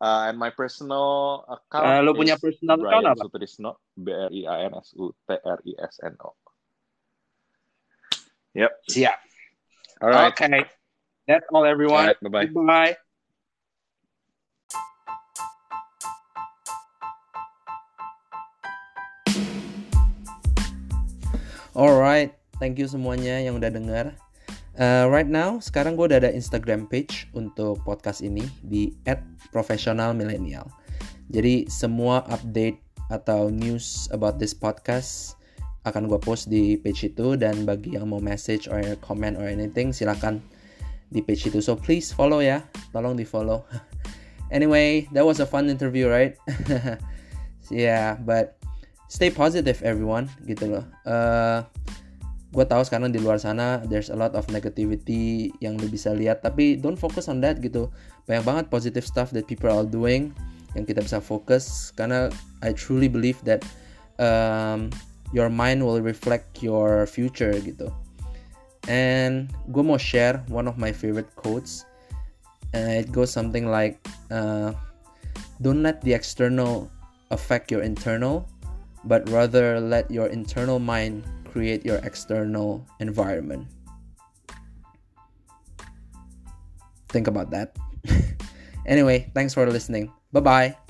uh, and my personal account Eh, lu punya is personal Brian account apa? Sutrisno B R I A N S U T R I S N O Yep. Siap. All right. Okay. That's all All everyone. right. Bye bye. Alright, thank you semuanya yang udah denger. Uh, right now, sekarang gue udah ada Instagram page untuk podcast ini di @professionalmillennial. Jadi semua update atau news about this podcast akan gue post di page itu dan bagi yang mau message or comment or anything silakan di page itu. So please follow ya, tolong di follow. anyway, that was a fun interview, right? yeah, but stay positive everyone gitu loh. Uh, gue tahu sekarang di luar sana there's a lot of negativity yang lu bisa lihat tapi don't focus on that gitu banyak banget positive stuff that people are doing yang kita bisa fokus karena I truly believe that um, your mind will reflect your future gitu and gue mau share one of my favorite quotes and it goes something like uh, don't let the external affect your internal but rather let your internal mind create your external environment. Think about that. anyway, thanks for listening. Bye bye.